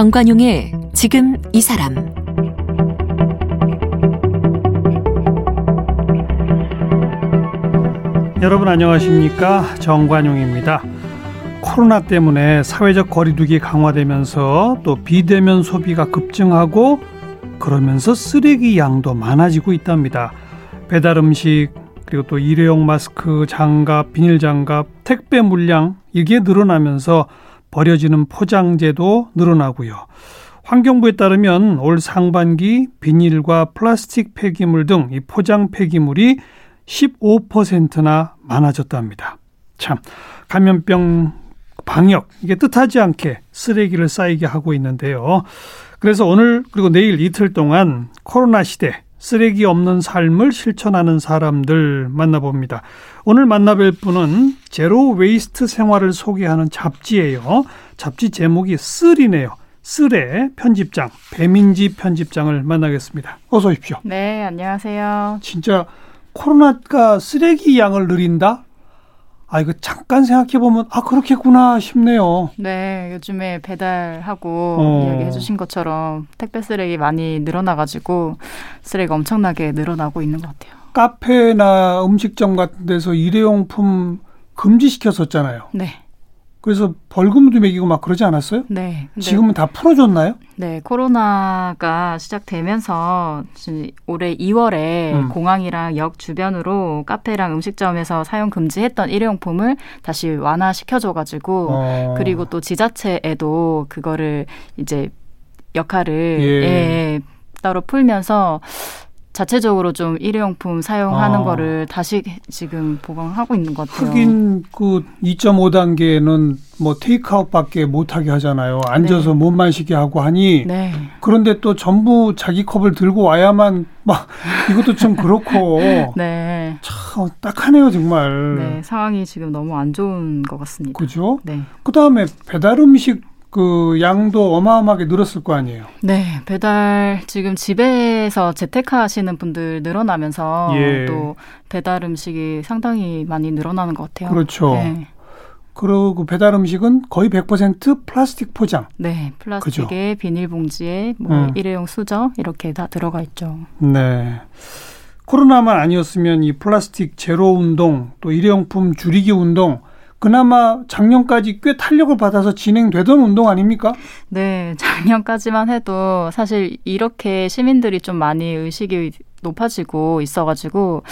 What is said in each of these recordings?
정관용의 지금 이 사람 여러분 안녕하십니까 정관용입니다. 코로나 때문에 사회적 거리두기 강화되면서 또 비대면 소비가 급증하고 그러면서 쓰레기 양도 많아지고 있답니다. 배달 음식 그리고 또 일회용 마스크, 장갑, 비닐 장갑, 택배 물량 이게 늘어나면서 버려지는 포장재도 늘어나고요. 환경부에 따르면 올 상반기 비닐과 플라스틱 폐기물 등 이 포장 폐기물이 15%나 많아졌답니다. 참 감염병 방역 이게 뜻하지 않게 쓰레기를 쌓이게 하고 있는데요. 그래서 오늘 그리고 내일 이틀 동안 코로나 시대 쓰레기 없는 삶을 실천하는 사람들 만나봅니다. 오늘 만나뵐 분은 zero waste 생활을 소개하는 잡지예요. 잡지 제목이 쓸이네요. 쓸의 편집장 배민지 편집장을 만나겠습니다. 어서 오십시오. 네, 안녕하세요. 진짜 코로나가 쓰레기 양을 늘린다? 아, 이거 잠깐 생각해보면, 아, 그렇겠구나 싶네요. 네, 요즘에 배달하고 어. 이야기해 주신 것처럼 택배 쓰레기 많이 늘어나가지고 쓰레기가 엄청나게 늘어나고 있는 것 같아요. 카페나 음식점 같은 데서 일회용품 금지시켰었잖아요. 네. 그래서 벌금도 매기고 막 그러지 않았어요? 네. 지금은 다 풀어줬나요? 네, 코로나가 시작되면서 올해 2월에 음. 공항이랑 역 주변으로 카페랑 음식점에서 사용 금지했던 일회용품을 다시 완화시켜줘가지고 어. 그리고 또 지자체에도 그거를 이제 역할을 예. 예, 따로 풀면서 자체적으로 좀 일회용품 사용하는 아. 거를 다시 지금 보강하고 있는 것 같아요. 하긴 그 2.5 단계는 뭐 테이크아웃밖에 못하게 하잖아요. 앉아서 네. 못 마시게 하고 하니. 네. 그런데 또 전부 자기 컵을 들고 와야만 막 이것도 좀 그렇고. 네. 참 딱하네요 정말. 네 상황이 지금 너무 안 좋은 것 같습니다. 그죠? 네. 그 다음에 배달 음식 그 양도 어마어마하게 늘었을 거 아니에요. 네, 배달 지금 집에서 재택하시는 분들 늘어나면서 예. 또 배달 음식이 상당히 많이 늘어나는 것 같아요. 그렇죠. 네. 그리고 배달 음식은 거의 100% 플라스틱 포장. 네, 플라스틱에 그죠? 비닐봉지에 뭐 음. 일회용 수저 이렇게 다 들어가 있죠. 네. 코로나만 아니었으면 이 플라스틱 제로 운동 또 일회용품 줄이기 운동 그나마 작년까지 꽤 탄력을 받아서 진행되던 운동 아닙니까? 네, 작년까지만 해도 사실 이렇게 시민들이 좀 많이 의식이 높아지고 있어가지고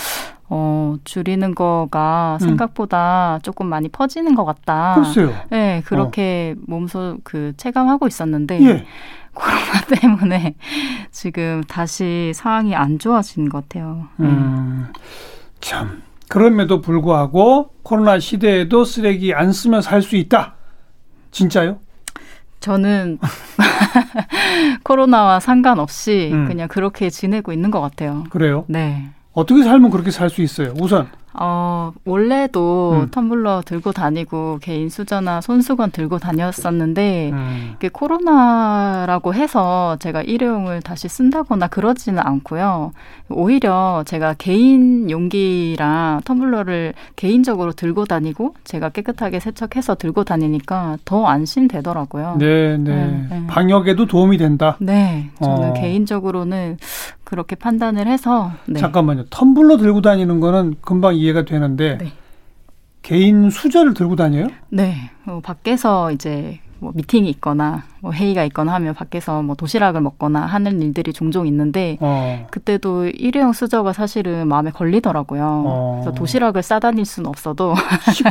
어, 줄이는 거가 음. 생각보다 음. 조금 많이 퍼지는 것 같다. 글쎄요. 네, 그렇게 어. 몸소 그 체감하고 있었는데 예. 코로나 때문에 지금 다시 상황이 안 좋아진 것 같아요. 음, 참. 그럼에도 불구하고 코로나 시대에도 쓰레기 안 쓰면 살 수 있다. 진짜요? 저는 코로나와 상관없이 음. 그냥 그렇게 지내고 있는 것 같아요. 그래요? 네. 어떻게 살면 그렇게 살 수 있어요? 우선 어, 원래도 음. 텀블러 들고 다니고 개인 수저나 손수건 들고 다녔었는데 음. 이게 코로나라고 해서 제가 일회용을 다시 쓴다거나 그러지는 않고요. 오히려 제가 개인 용기랑 텀블러를 개인적으로 들고 다니고 제가 깨끗하게 세척해서 들고 다니니까 더 안심되더라고요. 네, 네. 네, 네. 방역에도 도움이 된다. 네. 저는 어. 개인적으로는 그렇게 판단을 해서 네. 잠깐만요. 텀블러 들고 다니는 거는 금방 이해가 되는데 네. 개인 수저를 들고 다녀요? 네. 어, 밖에서 이제 뭐 미팅이 있거나 뭐 회의가 있거나 하면 밖에서 뭐 도시락을 먹거나 하는 일들이 종종 있는데 어. 그때도 일회용 수저가 사실은 마음에 걸리더라고요. 어. 그래서 도시락을 싸다닐 수는 없어도 식,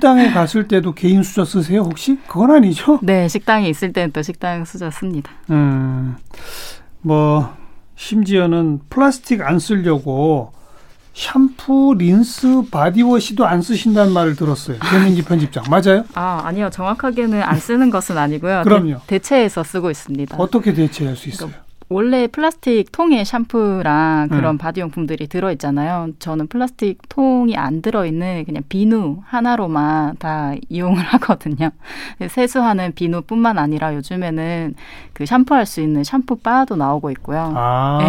당에 갔을 때도 개인 수저 쓰세요 혹시? 그건 아니죠? 네, 식당에 있을 때는 또 식당 수저 씁니다. 음, 뭐 심지어는 플라스틱 안 쓰려고 샴푸, 린스, body wash도 안 쓰신다는 말을 들었어요. 최민지 편집장. 맞아요? 아, 아니요. 정확하게는 안 쓰는 것은 아니고요. 그럼요. 대, 체해서 쓰고 있습니다. 어떻게 대체할 수 있어요? 그러니까 원래 플라스틱 통에 샴푸랑 그런 음. 바디용품들이 들어있잖아요. 저는 플라스틱 통이 안 들어있는 그냥 비누 하나로만 다 이용을 하거든요. 세수하는 비누뿐만 아니라 요즘에는 그 샴푸할 수 있는 샴푸 바도 나오고 있고요. 아, 네,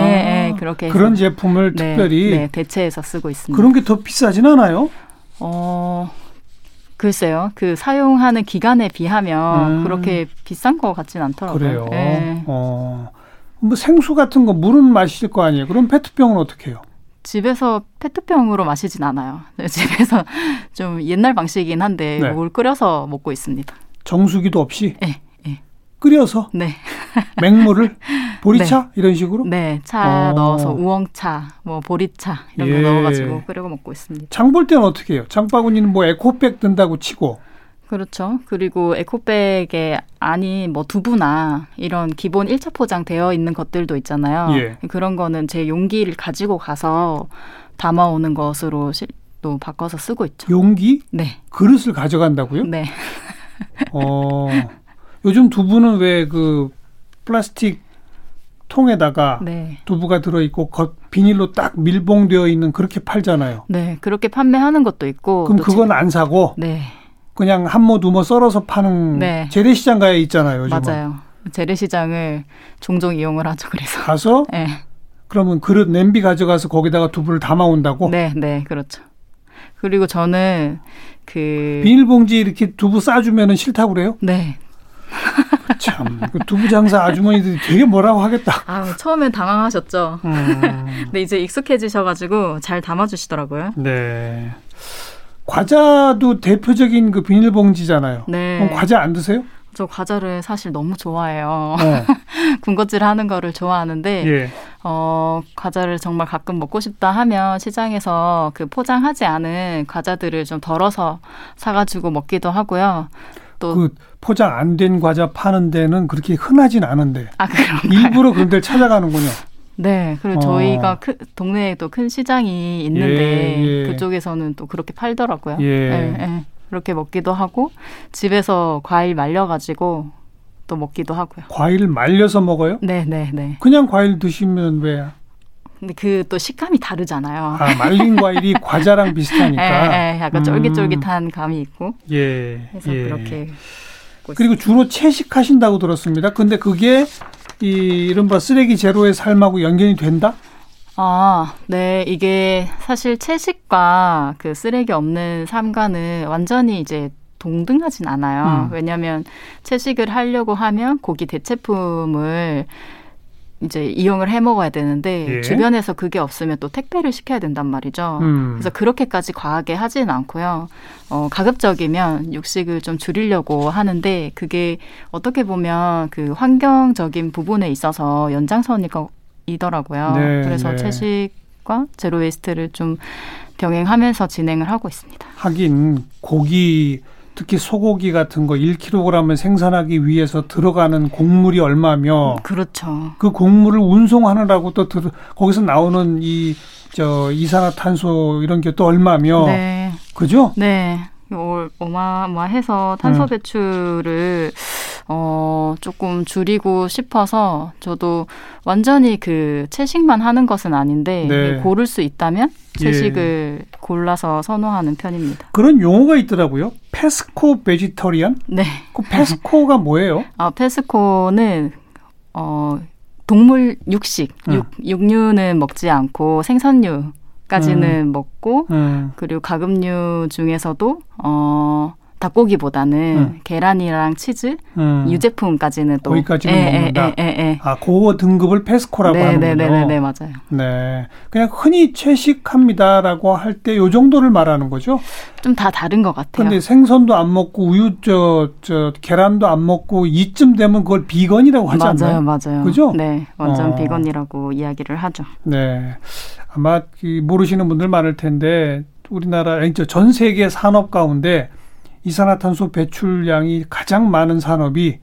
네, 그렇게 그런 제품을 네, 특별히 네, 대체해서 쓰고 있습니다. 그런 게 더 비싸진 않아요? 어. 글쎄요. 그 사용하는 기간에 비하면 음. 그렇게 비싼 것 같진 않더라고요. 그래요. 예. 어. 뭐 생수 같은 거 물은 마실 거 아니에요. 그럼 페트병은 어떻게 해요? 집에서 페트병으로 마시진 않아요. 네, 집에서 좀 옛날 방식이긴 한데 네. 물 끓여서 먹고 있습니다. 정수기도 없이 네, 네, 끓여서 네, 맹물을 보리차 이런 식으로 네. 차 어. 넣어서 우엉차, 뭐 보리차 이런 예. 거 넣어가지고 끓여 먹고 있습니다. 장 볼 때는 어떻게 해요? 장바구니는 뭐 에코백 든다고 치고 그렇죠. 그리고 에코백에 아닌 뭐 두부나 이런 기본 1차 포장 되어 있는 것들도 있잖아요. 예. 그런 거는 제 용기를 가지고 가서 담아오는 것으로 실- 또 바꿔서 쓰고 있죠. 용기 네. 그릇을 가져간다고요? 네. 어. 요즘 두부는 왜 그 플라스틱 통에다가 네. 두부가 들어 있고 겉 비닐로 딱 밀봉되어 있는 그렇게 팔잖아요. 네. 그렇게 판매하는 것도 있고. 그럼 또 그건 안 사고 제- 네. 그냥 한모 두모 썰어서 파는 네. 재래시장 가에 있잖아요. 요즘은. 맞아요. 재래시장을 종종 이용을 하죠. 그래서. 가서 네. 그러면 그릇 냄비 가져가서 거기다가 두부를 담아 온다고. 네. 네. 그렇죠. 그리고 저는 그. 비닐봉지 이렇게 두부 싸주면은 싫다고 그래요? 네. 참, 그 두부 장사 아주머니들이 되게 뭐라고 하겠다. 아, 처음엔 당황하셨죠. 음, 근데 이제 익숙해지셔가지고 잘 담아주시더라고요. 네. 과자도 대표적인 그 비닐봉지잖아요. 네. 그럼 과자 안 드세요? 저 과자를 사실 너무 좋아해요. 어, 군것질 하는 거를 좋아하는데, 예. 어, 과자를 정말 가끔 먹고 싶다 하면 시장에서 그 포장하지 않은 과자들을 좀 덜어서 사가지고 먹기도 하고요. 또, 그 포장 안 된 과자 파는 데는 그렇게 흔하진 않은데 아, 그런가요? 일부러 그런 데를 찾아가는군요. 네. 그리고 어. 저희가 큰, 동네에도 큰 시장이 있는데, 예, 예. 그쪽에서는 또 그렇게 팔더라고요. 예. 예, 예. 그렇게 먹기도 하고, 집에서 과일 말려가지고 또 먹기도 하고요. 과일을 말려서 먹어요? 네, 네, 네. 그냥 과일 드시면 왜? 근데 그 또 식감이 다르잖아요. 아, 말린 과일이 과자랑 비슷하니까. 예, 예, 약간 음. 쫄깃쫄깃한 감이 있고 예. 해서 예. 그렇게 그리고 주로 채식하신다고 들었습니다. 근데 그게 이 이른바 쓰레기 제로의 삶하고 연결이 된다? 아, 네, 이게 사실 채식과 그 쓰레기 없는 삶과는 완전히 이제 동등하진 않아요. 음. 왜냐하면 채식을 하려고 하면 고기 대체품을 이제 이용을 해 먹어야 되는데 예. 주변에서 그게 없으면 또 택배를 시켜야 된단 말이죠. 음. 그래서 그렇게까지 과하게 하지는 않고요. 어, 가급적이면 육식을 좀 줄이려고 하는데 그게 어떻게 보면 그 환경적인 부분에 있어서 연장선이더라고요. 네, 그래서 네. 채식과 zero waste를 좀 병행하면서 진행을 하고 있습니다. 하긴 고기 특히 소고기 같은 거 1kg을 생산하기 위해서 들어가는 곡물이 얼마며 그렇죠. 그 곡물을 운송하느라고 또 들, 거기서 나오는 이 저 이산화탄소 이런 게 또 얼마며 네. 그죠? 네. 어, 어마어마해서 탄소 음. 배출을 어 조금 줄이고 싶어서 저도 완전히 그 채식만 하는 것은 아닌데 네. 고를 수 있다면 예. 채식을 골라서 선호하는 편입니다. 그런 용어가 있더라고요. 페스코 베지터리안? 네. 그 페스코가 뭐예요? 아 페스코는 어 동물 육식, 음. 육, 육류는 먹지 않고 생선류까지는 먹고 음. 그리고 가금류 중에서도 어 닭고기보다는 음. 계란이랑 치즈 음. 유제품까지는 또 거기까지는 예, 먹는다? 예, 예, 예. 아, 그 등급을 페스코라고 네, 하는군요. 네, 네, 네, 네, 맞아요. 네. 그냥 흔히 채식합니다라고 할 때 요 정도를 말하는 거죠. 좀 다 다른 것 같아요. 근데 생선도 안 먹고 우유 저, 저 계란도 안 먹고 이쯤 되면 그걸 비건이라고 하지 맞아요, 않나요? 맞아요. 그죠? 네, 완전 어. 비건이라고 이야기를 하죠. 네. 아마 그 모르시는 분들 많을 텐데 우리나라 아니 저전 세계 산업 가운데 이산화탄소 배출량이 가장 많은 산업이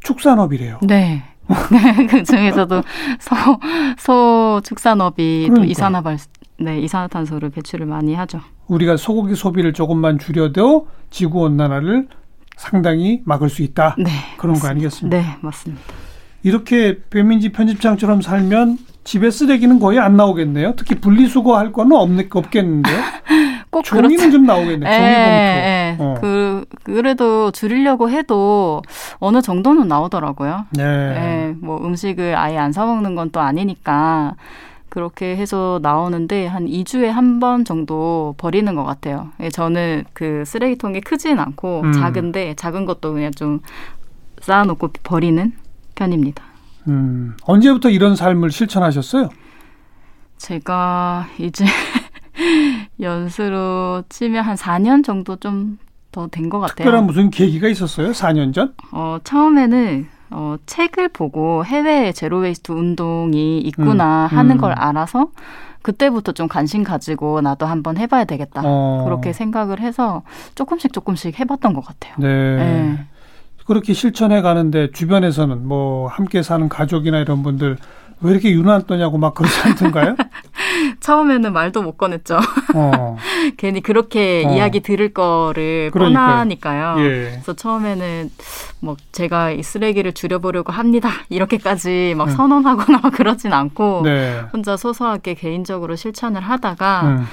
축산업이래요. 네. 그 중에서도 소, 소 축산업이 또 그러니까. 이산화발, 네, 이산화탄소를 배출을 많이 하죠. 우리가 소고기 소비를 조금만 줄여도 지구 온난화를 상당히 막을 수 있다. 네. 그런 거 맞습니다. 아니겠습니까? 네, 맞습니다. 이렇게 배민지 편집장처럼 살면 집에 쓰레기는 거의 안 나오겠네요. 특히 분리수거 할 거는 없, 없겠는데요. 꼭 종이는 그렇지. 좀 나오겠네. 예, 종이 봉투. 예. 어. 그, 그래도 줄이려고 해도 어느 정도는 나오더라고요. 네. 예, 뭐 음식을 아예 안 사 먹는 건 또 아니니까 그렇게 해서 나오는데 한 2주에 한 번 정도 버리는 것 같아요. 예, 저는 그 쓰레기통이 크진 않고 음. 작은데 작은 것도 그냥 좀 쌓아놓고 버리는 편입니다. 음, 언제부터 이런 삶을 실천하셨어요? 제가 이제 연수로 치면 한 4년 정도 좀 더 된 것 같아요. 특별한 무슨 계기가 있었어요? 4년 전? 어, 처음에는 어, 책을 보고 해외 제로웨이스트 운동이 있구나 음, 하는 음. 걸 알아서 그때부터 좀 관심 가지고 나도 한번 해봐야 되겠다. 어. 그렇게 생각을 해서 조금씩 조금씩 해봤던 것 같아요. 네. 네. 그렇게 실천해 가는데 주변에서는 뭐 함께 사는 가족이나 이런 분들 왜 이렇게 유난 떠냐고 막 그러지 않던가요? 처음에는 말도 못 꺼냈죠. 어. 괜히 그렇게 어. 이야기 들을 거를 그러니까요. 뻔하니까요. 예. 그래서 처음에는 뭐 제가 이 쓰레기를 줄여보려고 합니다. 이렇게까지 막 음. 선언하거나 막 그러진 않고 네. 혼자 소소하게 개인적으로 실천을 하다가 음.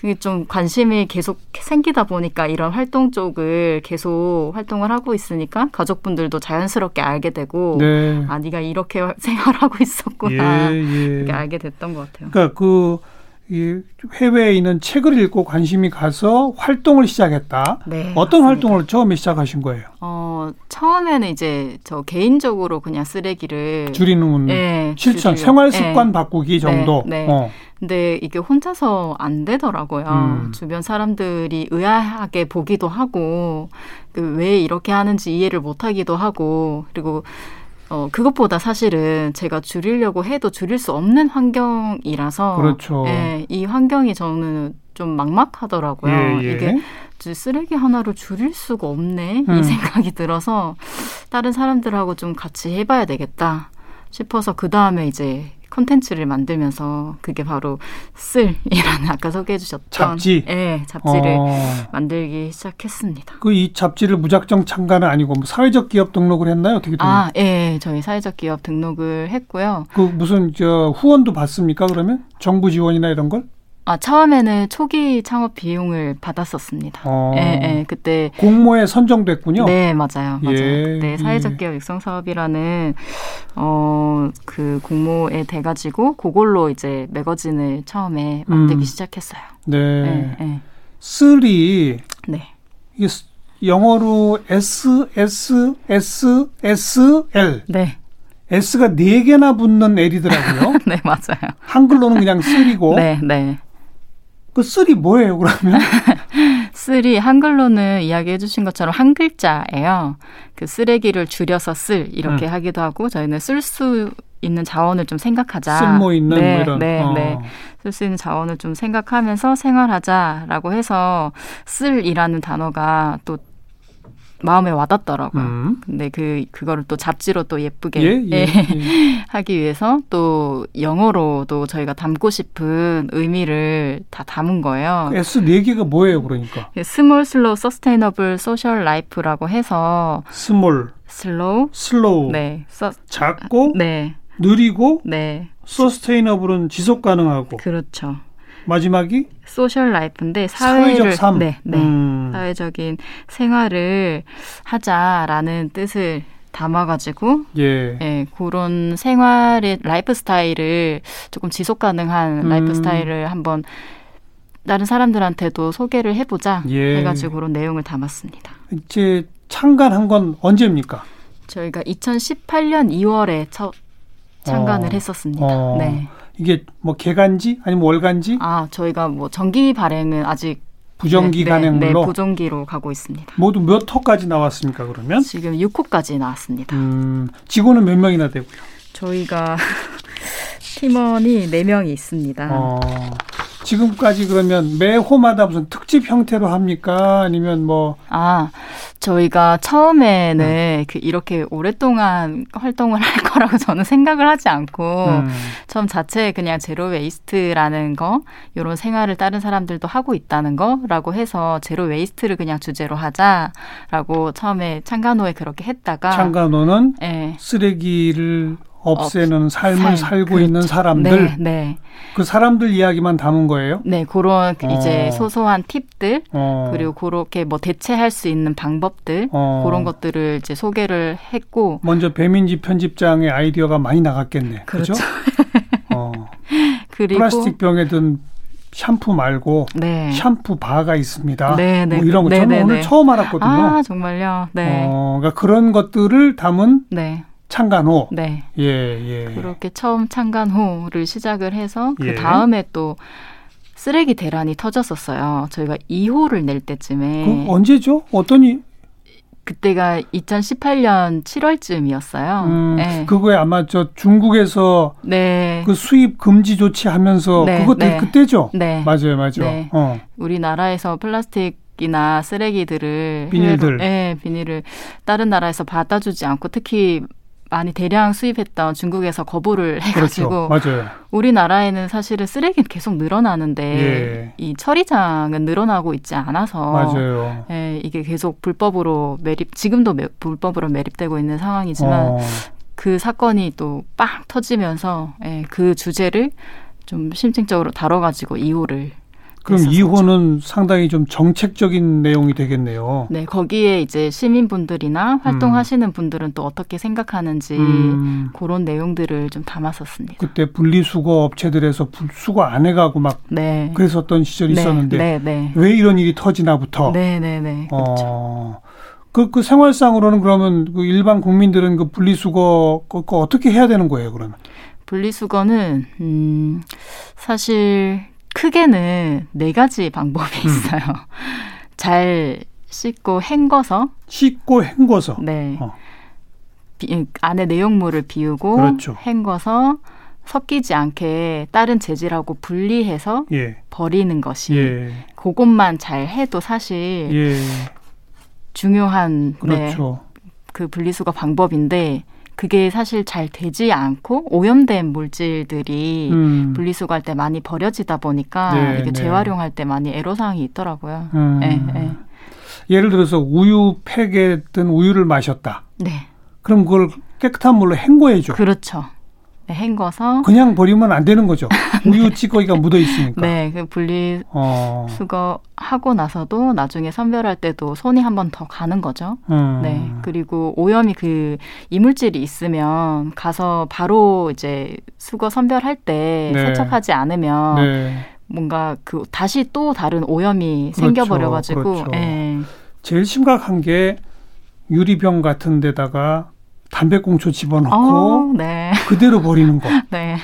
그게 좀 관심이 계속 생기다 보니까 이런 활동 쪽을 계속 활동을 하고 있으니까 가족분들도 자연스럽게 알게 되고 네. 아 네가 이렇게 생활하고 있었구나 예, 예. 이렇게 알게 됐던 것 같아요. 그러니까 그이 해외에 있는 책을 읽고 관심이 가서 활동을 시작했다. 네, 어떤 맞습니다. 활동을 처음에 시작하신 거예요? 어 처음에는 이제 저 개인적으로 그냥 쓰레기를 줄이는 네, 실천, 줄이려- 생활 습관 네. 바꾸기 정도. 네, 네. 어. 근데 이게 혼자서 안 되더라고요. 음. 주변 사람들이 의아하게 보기도 하고 그 왜 이렇게 하는지 이해를 못 하기도 하고 그리고 어 그것보다 사실은 제가 줄이려고 해도 줄일 수 없는 환경이라서 그렇죠. 예, 이 환경이 저는 좀 막막하더라고요. 예, 예. 이게 주- 쓰레기 하나로 줄일 수가 없네 음. 이 생각이 들어서 다른 사람들하고 좀 같이 해봐야 되겠다 싶어서 그 다음에 이제 컨텐츠를 만들면서 그게 바로 쓸이라는 아까 소개해 주셨던 잡지? 예, 잡지를 어. 만들기 시작했습니다. 그 이 잡지를 무작정 참가는 아니고 뭐 사회적 기업 등록을 했나요? 어떻게 된 아, 예, 저희 사회적 기업 등록을 했고요. 그 무슨 저 후원도 받습니까? 그러면 정부 지원이나 이런 걸? 아, 처음에는 초기 창업 비용을 받았었습니다. 어. 예, 예, 그때 공모에 선정됐군요. 네, 맞아요. 맞아요. 예, 그때 사회적 예. 기업 육성 사업이라는 어, 그 공모에 돼 가지고 그걸로 이제 매거진을 처음에 만들기 음. 시작했어요. 네. 네. 네. 쓸이 네. 이게 스- 영어로 S S S S L 네. S가 네 개나 붙는 L이더라고요. 네, 맞아요. 한글로는 그냥 쓸이고 네, 네. 그 쓸이 뭐예요, 그러면? 쓸이 한글로는 이야기해 주신 것처럼 한 글자예요. 그 쓰레기를 줄여서 쓸 이렇게 음. 하기도 하고 저희는 쓸 수 있는 자원을 좀 생각하자. 쓸모 있는 네, 뭐 이런. 네, 어. 네. 쓸 수 있는 자원을 좀 생각하면서 생활하자라고 해서 쓸이라는 단어가 또 마음에 와닿더라고요. 음. 근데 그 그거를 또 잡지로 또 예쁘게 예, 예, 예. 하기 위해서 또 영어로도 저희가 담고 싶은 의미를 다 담은 거예요. S 네 개가 뭐예요, 그러니까? small slow sustainable social life라고 해서 small, slow slow, 네. 서, 작고 네. 느리고 네. sustainable은 지속 가능하고 그렇죠. 마지막이 social life인데 사회를. 네, 네. 음. 사회적인 생활을 하자라는 뜻을 담아가지고 예. 예, 그런 생활의 life style을 조금 지속 가능한 음. life style을 한번 다른 사람들한테도 소개를 해보자 예. 해가지고 그런 내용을 담았습니다. 이제 창간한 건 언제입니까? 저희가 2018년 2월에 첫 창간을 어. 했었습니다. 어. 네. 이게 뭐 개간지 아니면 월간지 아, 저희가 뭐 정기 발행은 아직 부정기 네, 간행물로 네, 부정기로 가고 있습니다. 모두 몇 호까지 나왔습니까? 그러면 지금 6호까지 나왔습니다. 음, 직원은 몇 명이나 되고요? 저희가 팀원이 4명이 있습니다. 어, 지금까지 그러면 매 호마다 무슨 특집 형태로 합니까? 아니면 뭐 아, 저희가 처음에는 네. 그 이렇게 오랫동안 활동을 할 거라고 저는 생각을 하지 않고 음, 처음 자체에 그냥 zero waste라는 거, 이런 생활을 다른 사람들도 하고 있다는 거라고 해서 zero waste를 그냥 주제로 하자라고 처음에 창간호에 그렇게 했다가 창간호는 예. 쓰레기를 없애는 삶을 살, 살고 그렇죠. 있는 사람들 네, 네. 그 사람들 이야기만 담은 거예요? 네, 그런 그 이제 어. 소소한 팁들 어, 그리고 그렇게 뭐 대체할 수 있는 방법들 어. 그런 것들을 이제 소개를 했고 먼저 배민지 편집장의 아이디어가 많이 나갔겠네. 그렇죠? 그렇죠. 어, 그리고 플라스틱 병에 든 샴푸 말고 네. 샴푸 바가 있습니다. 네, 네. 뭐 이런 거 네, 저는 네, 오늘 네. 처음 알았거든요. 아, 정말요? 네. 어, 그러니까 그런 것들을 담은 네. 창간호. 네. 예, 예. 그렇게 처음 창간호를 시작을 해서 예. 그 다음에 또 쓰레기 대란이 터졌었어요. 저희가 2호를 낼 때쯤에 그 언제죠? 어떤 이 그때가 2018년 7월쯤이었어요. 음, 네. 그거에 아마 저 중국에서 네. 그 수입 금지 조치하면서 네, 그것도 네. 그때죠. 네. 맞아요, 맞아요. 네. 어. 우리나라에서 플라스틱 이나 쓰레기들을 비닐들. 해외로- 네, 비닐을 다른 나라에서 받아주지 않고 특히 많이 대량 수입했던 중국에서 거부를 해가지고 그렇죠. 맞아요. 우리나라에는 사실은 쓰레기는 계속 늘어나는데 예. 이 처리장은 늘어나고 있지 않아서 맞아요. 예, 이게 계속 불법으로 매립 지금도 매- 불법으로 매립되고 있는 상황이지만 어, 그 사건이 또 빵 터지면서 예, 그 주제를 좀 심층적으로 다뤄가지고 2호를 그럼. 2호는 상당히 좀 정책적인 내용이 되겠네요. 네 거기에 이제 시민분들이나 활동하시는 분들은 또 어떻게 생각하는지 음, 그런 내용들을 좀 담았었습니다. 그때 분리수거 업체들에서 분- 수거 안 해가고 막 네. 그랬었던 시절이 네, 있었는데 네, 네. 왜 이런 일이 터지나부터. 네, 네, 네. 그렇죠. 어, 그, 그 생활상으로는 그러면 그 일반 국민들은 그 분리수거 그, 그 어떻게 해야 되는 거예요, 그러면? 분리수거는 음 사실 크게는 네 가지 방법이 음. 있어요. 잘 씻고 헹궈서 씻고 헹궈서. 네 어. 비- 안에 내용물을 비우고 그렇죠. 헹궈서 섞이지 않게 다른 재질하고 분리해서 예. 버리는 것이 예. 그것만 잘 해도 사실 예. 중요한 네, 그렇죠. 그 분리수거 방법인데 그게 사실 잘 되지 않고 오염된 물질들이 음. 분리수거할 때 많이 버려지다 보니까 네, 이게 네. 재활용할 때 많이 애로사항이 있더라고요. 음. 네, 네. 예를 들어서 우유 팩에 든 우유를 마셨다. 네, 그럼 그걸 깨끗한 물로 헹궈야죠. 그렇죠. 네, 헹궈서 그냥 버리면 안 되는 거죠. 우유 찌꺼기가 묻어 있으니까. 네, 그 분리수거 어. 하고 나서도 나중에 선별할 때도 손이 한 번 더 가는 거죠. 음. 네. 그리고 오염이 그 이물질이 있으면 가서 바로 이제 수거 선별할 때 네. 세척하지 않으면 네. 뭔가 그 다시 또 다른 오염이 그렇죠, 생겨버려가지고 그렇죠. 예. 제일 심각한 게 유리병 같은 데다가 담배꽁초 집어넣고 어, 네, 그대로 버리는 거. 네,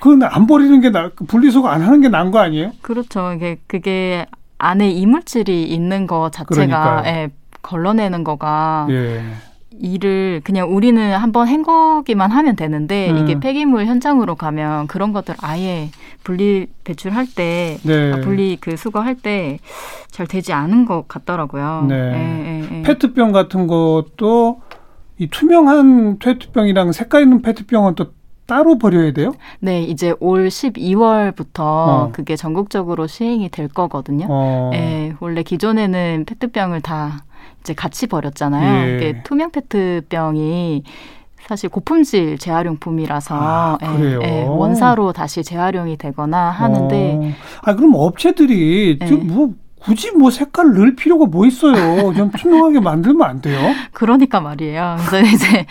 그건 안 버리는 게 나, 분리수거 안 하는 게 나은 거 아니에요? 그렇죠. 이게 그게 안에 이물질이 있는 거 자체가 그러니까요. 예, 걸러내는 거가 예. 일을 그냥 우리는 한번 헹궈기만 하면 되는데 음. 이게 폐기물 현장으로 가면 그런 것들 아예 분리 배출할 때 네. 아, 분리 그 수거할 때 잘 되지 않은 것 같더라고요. 네. 예, 예, 예. 페트병 같은 것도 이 투명한 페트병이랑 색깔 있는 페트병은 또 따로 버려야 돼요? 네, 이제 올 12월부터 어. 그게 전국적으로 시행이 될 거거든요. 어. 예, 원래 기존에는 페트병을 다 이제 같이 버렸잖아요. 예. 이게 투명 페트병이 사실 고품질 재활용품이라서 아, 예? 예, 원사로 다시 재활용이 되거나 하는데 어. 아 그럼 업체들이 네. 지금 뭐 굳이 뭐 색깔 넣을 필요가 뭐 있어요? 좀 투명하게 만들면 안 돼요? 그러니까 말이에요. 그래서 이제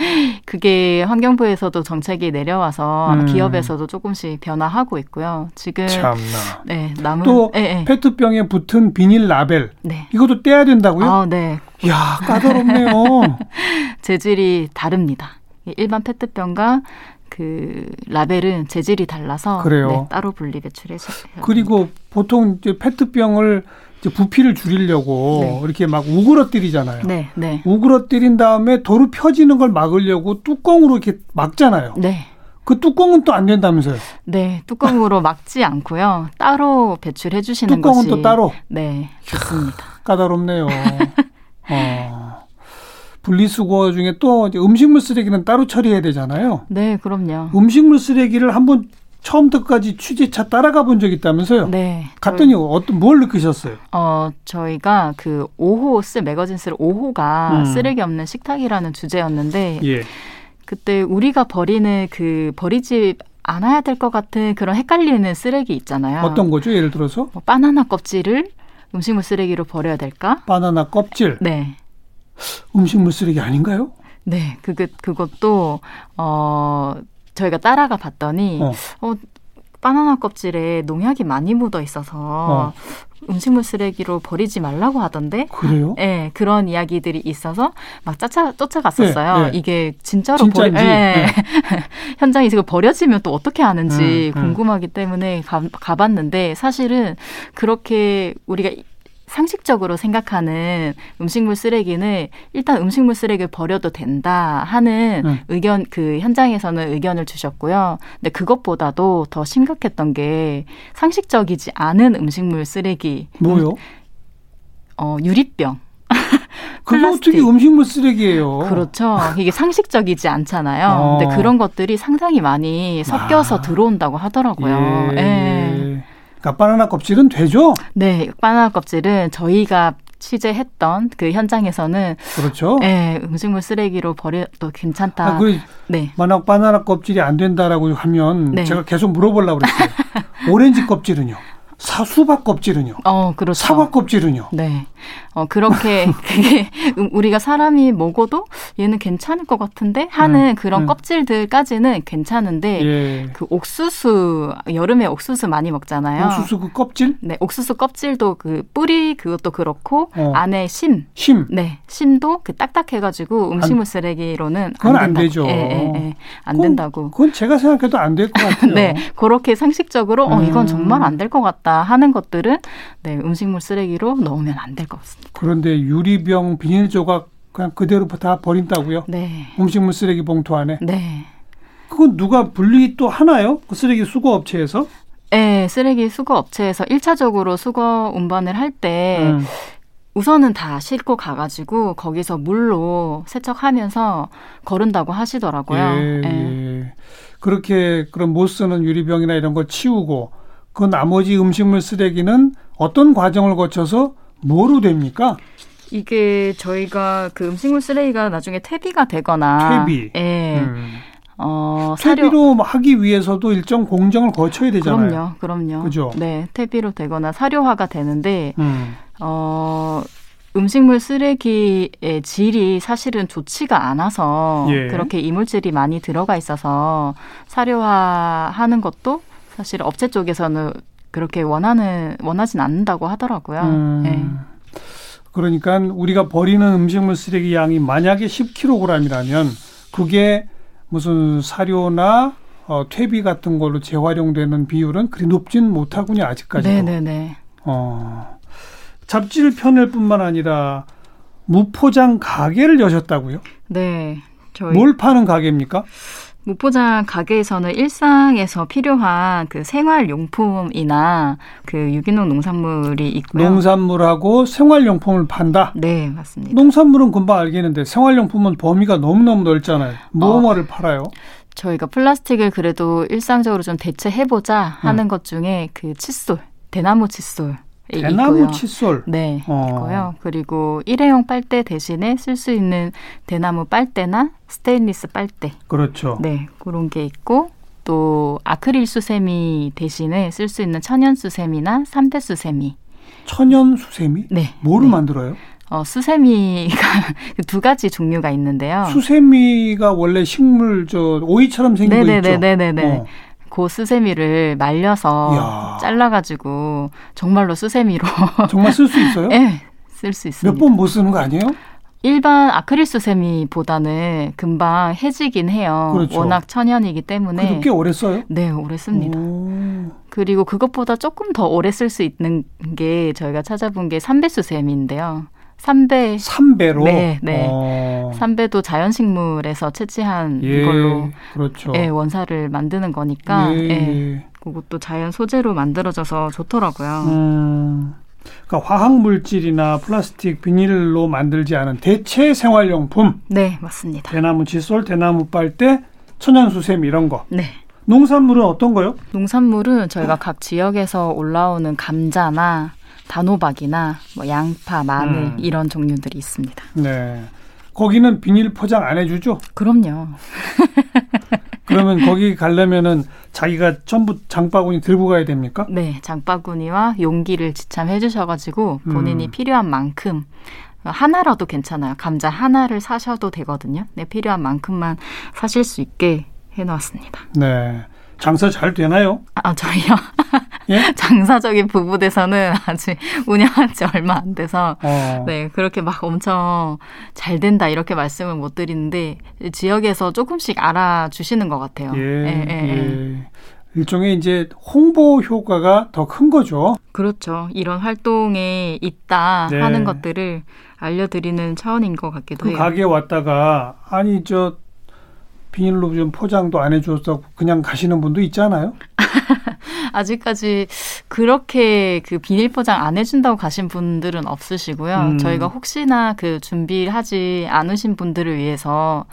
그게 환경부에서도 정책이 내려와서 음. 기업에서도 조금씩 변화하고 있고요. 지금 참나. 네 남은 또 예, 예. 페트병에 붙은 비닐 라벨 네. 이것도 떼야 된다고요? 아, 네. 이야 까다롭네요. 재질이 다릅니다. 일반 페트병과 그 라벨은 재질이 달라서 그래요? 네, 따로 분리 배출해서 그리고 보통 이제 페트병을 부피를 줄이려고 네. 이렇게 막 우그러뜨리잖아요. 네, 네. 우그러뜨린 다음에 도로 펴지는 걸 막으려고 뚜껑으로 이렇게 막잖아요. 네. 그 뚜껑은 또 안 된다면서요? 네, 뚜껑으로 막지 않고요. 따로 배출해 주시는 뚜껑은 것이 또 따로 네, 좋습니다. 까다롭네요. 어. 분리수거 중에 또 음식물 쓰레기는 따로 처리해야 되잖아요. 네, 그럼요. 음식물 쓰레기를 한번 처음부터까지 취재차 따라가 본적 있다면서요? 네. 갔더니 어떤 뭘 느끼셨어요? 어, 저희가 그 5호 쓰 매거진스를 5호가 음. 쓰레기 없는 식탁이라는 주제였는데 예. 그때 우리가 버리는 그 버리지 않아야 될 것 같은 그런 헷갈리는 쓰레기 있잖아요. 어떤 거죠? 예를 들어서 뭐 바나나 껍질을 음식물 쓰레기로 버려야 될까? 바나나 껍질 네. 음식물 쓰레기 아닌가요? 네. 그게 그것도 어 저희가 따라가 봤더니 어. 어 바나나 껍질에 농약이 많이 묻어 있어서 어. 음식물 쓰레기로 버리지 말라고 하던데. 그래요? 네, 그런 이야기들이 있어서 막 쫓아, 쫓아갔었어요. 네, 네. 이게 진짜로 버리, 네. 네. 현장에서 버려지면 또 어떻게 하는지 음, 음. 궁금하기 때문에 가, 가봤는데 사실은 그렇게 우리가 상식적으로 생각하는 음식물 쓰레기는 일단 음식물 쓰레기를 버려도 된다 하는 음. 의견 그 현장에서는 의견을 주셨고요. 근데 그것보다도 더 심각했던 게 상식적이지 않은 음식물 쓰레기. 뭐요? 어, 유리병. 그게 어떻게 음식물 쓰레기예요? 그렇죠. 이게 상식적이지 않잖아요. 어. 근데 그런 것들이 상당히 많이 섞여서 아. 들어온다고 하더라고요. 예. 예. 그러니까 바나나 껍질은 되죠? 네, 바나나 껍질은 저희가 취재했던 그 현장에서는 그렇죠. 네, 음식물 쓰레기로 버려도 괜찮다. 아, 그 네. 만약 바나나 껍질이 안 된다라고 하면 네. 제가 계속 물어보려고 그랬어요. 오렌지 껍질은요? 사수박 껍질은요? 어, 그렇죠. 사과 껍질은요? 네. 어, 그렇게 그게 우리가 사람이 먹어도 얘는 괜찮을 것 같은데 하는 음, 그런 음. 껍질들까지는 괜찮은데 예. 그 옥수수 여름에 옥수수 많이 먹잖아요. 옥수수 그 껍질? 네, 옥수수 껍질도 그 뿌리 그것도 그렇고 어. 안에 심. 심. 네, 심도 그 딱딱해 가지고 음식물 쓰레기로는 그건 안, 안 되죠. 예, 예, 예. 안 그건, 된다고. 그건 제가 생각해도 안 될 것 같아요. 네. 그렇게 상식적으로 어 이건 정말 안 될 것 같다 하는 것들은 네, 음식물 쓰레기로 넣으면 안 될 것 같습니다. 그런데 유리병 비닐 조각 그냥 그대로 다 버린다고요? 네. 음식물 쓰레기 봉투 안에? 네. 그건 누가 분리 또 하나요? 그 쓰레기 수거 업체에서? 네, 쓰레기 수거 업체에서 1차적으로 수거 운반을 할때 음. 우선은 다 싣고 가가지고 거기서 물로 세척하면서 거른다고 하시더라고요. 예, 예. 예. 그렇게 그런 못 쓰는 유리병이나 이런 거 치우고 그 나머지 음식물 쓰레기는 어떤 과정을 거쳐서 뭐로 됩니까? 이게 저희가 그 음식물 쓰레기가 나중에 퇴비가 되거나 퇴비. 예. 음. 어, 퇴비로 하기 위해서도 일정 공정을 거쳐야 되잖아요. 그럼요, 그럼요. 그죠? 네, 퇴비로 되거나 사료화가 되는데, 음. 어, 음식물 쓰레기의 질이 사실은 좋지가 않아서 예. 그렇게 이물질이 많이 들어가 있어서 사료화하는 것도 사실 업체 쪽에서는 그렇게 원하는 원하진 않는다고 하더라고요. 음. 네. 그러니까 우리가 버리는 음식물 쓰레기 양이 만약에 10kg이라면 그게 무슨 사료나 어, 퇴비 같은 걸로 재활용되는 비율은 그리 높진 못하군요 아직까지. 네네네. 어, 잡지를 펴낼 뿐만 아니라 무포장 가게를 여셨다고요? 네. 저희 뭘 파는 가게입니까? 무포장 가게에서는 일상에서 필요한 그 생활용품이나 그 유기농 농산물이 있고요. 농산물하고 생활용품을 판다? 네, 맞습니다. 농산물은 금방 알겠는데 생활용품은 범위가 너무너무 넓잖아요. 뭐뭐를 어, 팔아요? 저희가 플라스틱을 그래도 일상적으로 좀 대체해보자 하는 음. 것 중에 그 칫솔, 대나무 칫솔 대나무 있고요. 칫솔. 네, 어. 있고요. 그리고 일회용 빨대 대신에 쓸 수 있는 대나무 빨대나 스테인리스 빨대. 그렇죠. 네, 그런 게 있고 또 아크릴 수세미 대신에 쓸 수 있는 천연 수세미나 삼대 수세미. 천연 수세미? 네. 뭐로 네. 만들어요? 어, 수세미가 두 가지 종류가 있는데요. 수세미가 원래 식물 저 오이처럼 생긴 네네네네네네. 거 있죠. 네네네. 어. 고 수세미를 말려서 이야. 잘라가지고 정말로 수세미로 정말 쓸 수 있어요? 네, 쓸 수 있습니다. 몇 번 못 쓰는 거 아니에요? 일반 아크릴 수세미보다는 금방 해지긴 해요. 그렇죠. 워낙 천연이기 때문에. 꽤 오래 써요? 네, 오래 씁니다. 오. 그리고 그것보다 조금 더 오래 쓸 수 있는 게 저희가 찾아본 게 삼배수세미인데요. 삼배. 삼배로. 네, 네. 어. 삼배도 자연식물에서 채취한 예, 걸로 그렇죠. 예, 원사를 만드는 거니까 예. 예. 그것도 자연 소재로 만들어져서 좋더라고요. 음. 그러니까 화학 물질이나 플라스틱, 비닐로 만들지 않은 대체 생활용품. 네, 맞습니다. 대나무 칫솔, 대나무 빨대, 천연수세미 이런 거. 네. 농산물은 어떤 거요? 농산물은 저희가 각 지역에서 올라오는 감자나 단호박이나 뭐 양파, 마늘 음. 이런 종류들이 있습니다. 네. 거기는 비닐 포장 안 해주죠? 그럼요. 그러면 거기 가려면은 자기가 전부 장바구니 들고 가야 됩니까? 네, 장바구니와 용기를 지참해 주셔가지고 본인이 음. 필요한 만큼 하나라도 괜찮아요. 감자 하나를 사셔도 되거든요. 네, 필요한 만큼만 사실 수 있게 해놓았습니다. 네. 장사 잘 되나요? 아, 저희요? 예? 장사적인 부분에서는 아직 운영한 지 얼마 안 돼서 어. 네, 그렇게 막 엄청 잘 된다 이렇게 말씀을 못 드리는데 지역에서 조금씩 알아주시는 것 같아요. 예, 예, 예, 예. 예. 일종의 이제 홍보 효과가 더 큰 거죠. 그렇죠. 이런 활동에 있다 네. 하는 것들을 알려드리는 차원인 것 같기도 그 해요. 가게 왔다가 아니 저 비닐로 좀 포장도 안 해줘서 그냥 가시는 분도 있잖아요. 아직까지 그렇게 그 비닐 포장 안 해준다고 가신 분들은 없으시고요. 음. 저희가 혹시나 그 준비하지 않으신 분들을 위해서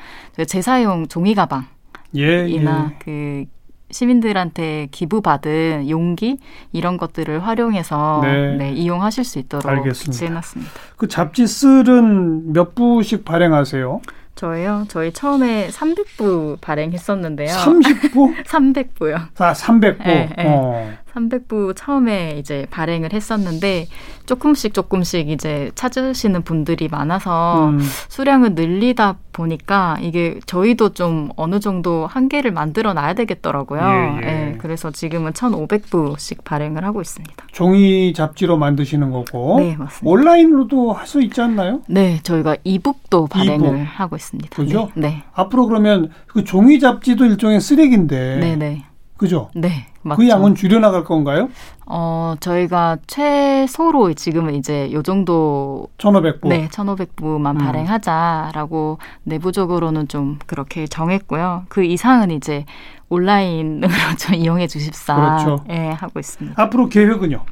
재사용 종이 가방이나 예, 예. 그 시민들한테 기부받은 용기 이런 것들을 활용해서 네. 네, 이용하실 수 있도록 알겠습니다. 배치해놨습니다. 그 잡지 쓸은 몇 부씩 발행하세요? 저희요. 저희 처음에 300부 발행했었는데요. 30부? 300부요. 아, 300부. 네, 네. 어. 300부 처음에 이제 발행을 했었는데 조금씩 조금씩 이제 찾으시는 분들이 많아서 음, 수량을 늘리다 보니까 이게 저희도 좀 어느 정도 한계를 만들어 놔야 되겠더라고요. 예, 예. 예, 그래서 지금은 1,500부씩 발행을 하고 있습니다. 종이 잡지로 만드시는 거고 네, 맞습니다. 온라인으로도 할 수 있지 않나요? 네, 저희가 이북도 발행을 이북. 하고 있습니다. 그죠? 네. 앞으로 그러면 그 종이 잡지도 일종의 쓰레기인데 네, 네. 그죠? 네, 맞죠. 그 양은 줄여나갈 건가요? 어, 저희가 최소로 지금은 이제 요 정도 1,500부. 네, 1,500부만 음. 발행하자라고 내부적으로는 좀 그렇게 정했고요. 그 이상은 이제 온라인으로 좀 이용해 주십사. 그렇죠. 예, 하고 있습니다. 앞으로 계획은요?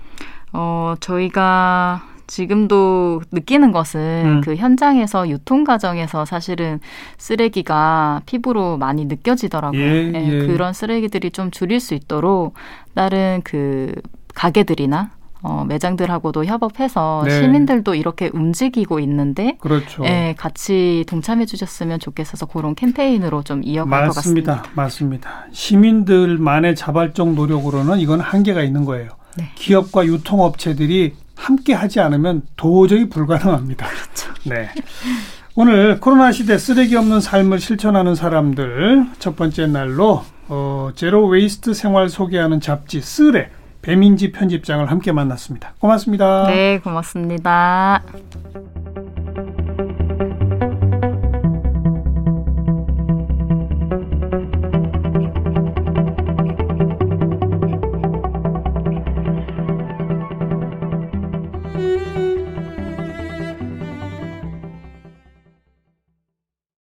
어, 저희가 지금도 느끼는 것은 음. 그 현장에서 유통 과정에서 사실은 쓰레기가 피부로 많이 느껴지더라고요. 예, 예. 그런 쓰레기들이 좀 줄일 수 있도록 다른 그 가게들이나 어, 매장들하고도 협업해서 네. 시민들도 이렇게 움직이고 있는데 그렇죠. 예, 같이 동참해 주셨으면 좋겠어서 그런 캠페인으로 좀 이어갈 것 맞습니다. 같습니다. 맞습니다. 시민들만의 자발적 노력으로는 이건 한계가 있는 거예요. 네. 기업과 유통업체들이 함께 하지 않으면 도저히 불가능합니다. 그렇죠. 네. 오늘 코로나 시대 쓰레기 없는 삶을 실천하는 사람들 첫 번째 날로 어, zero waste 생활 소개하는 잡지 쓸의 배민지 편집장을 함께 만났습니다. 고맙습니다. 네, 고맙습니다.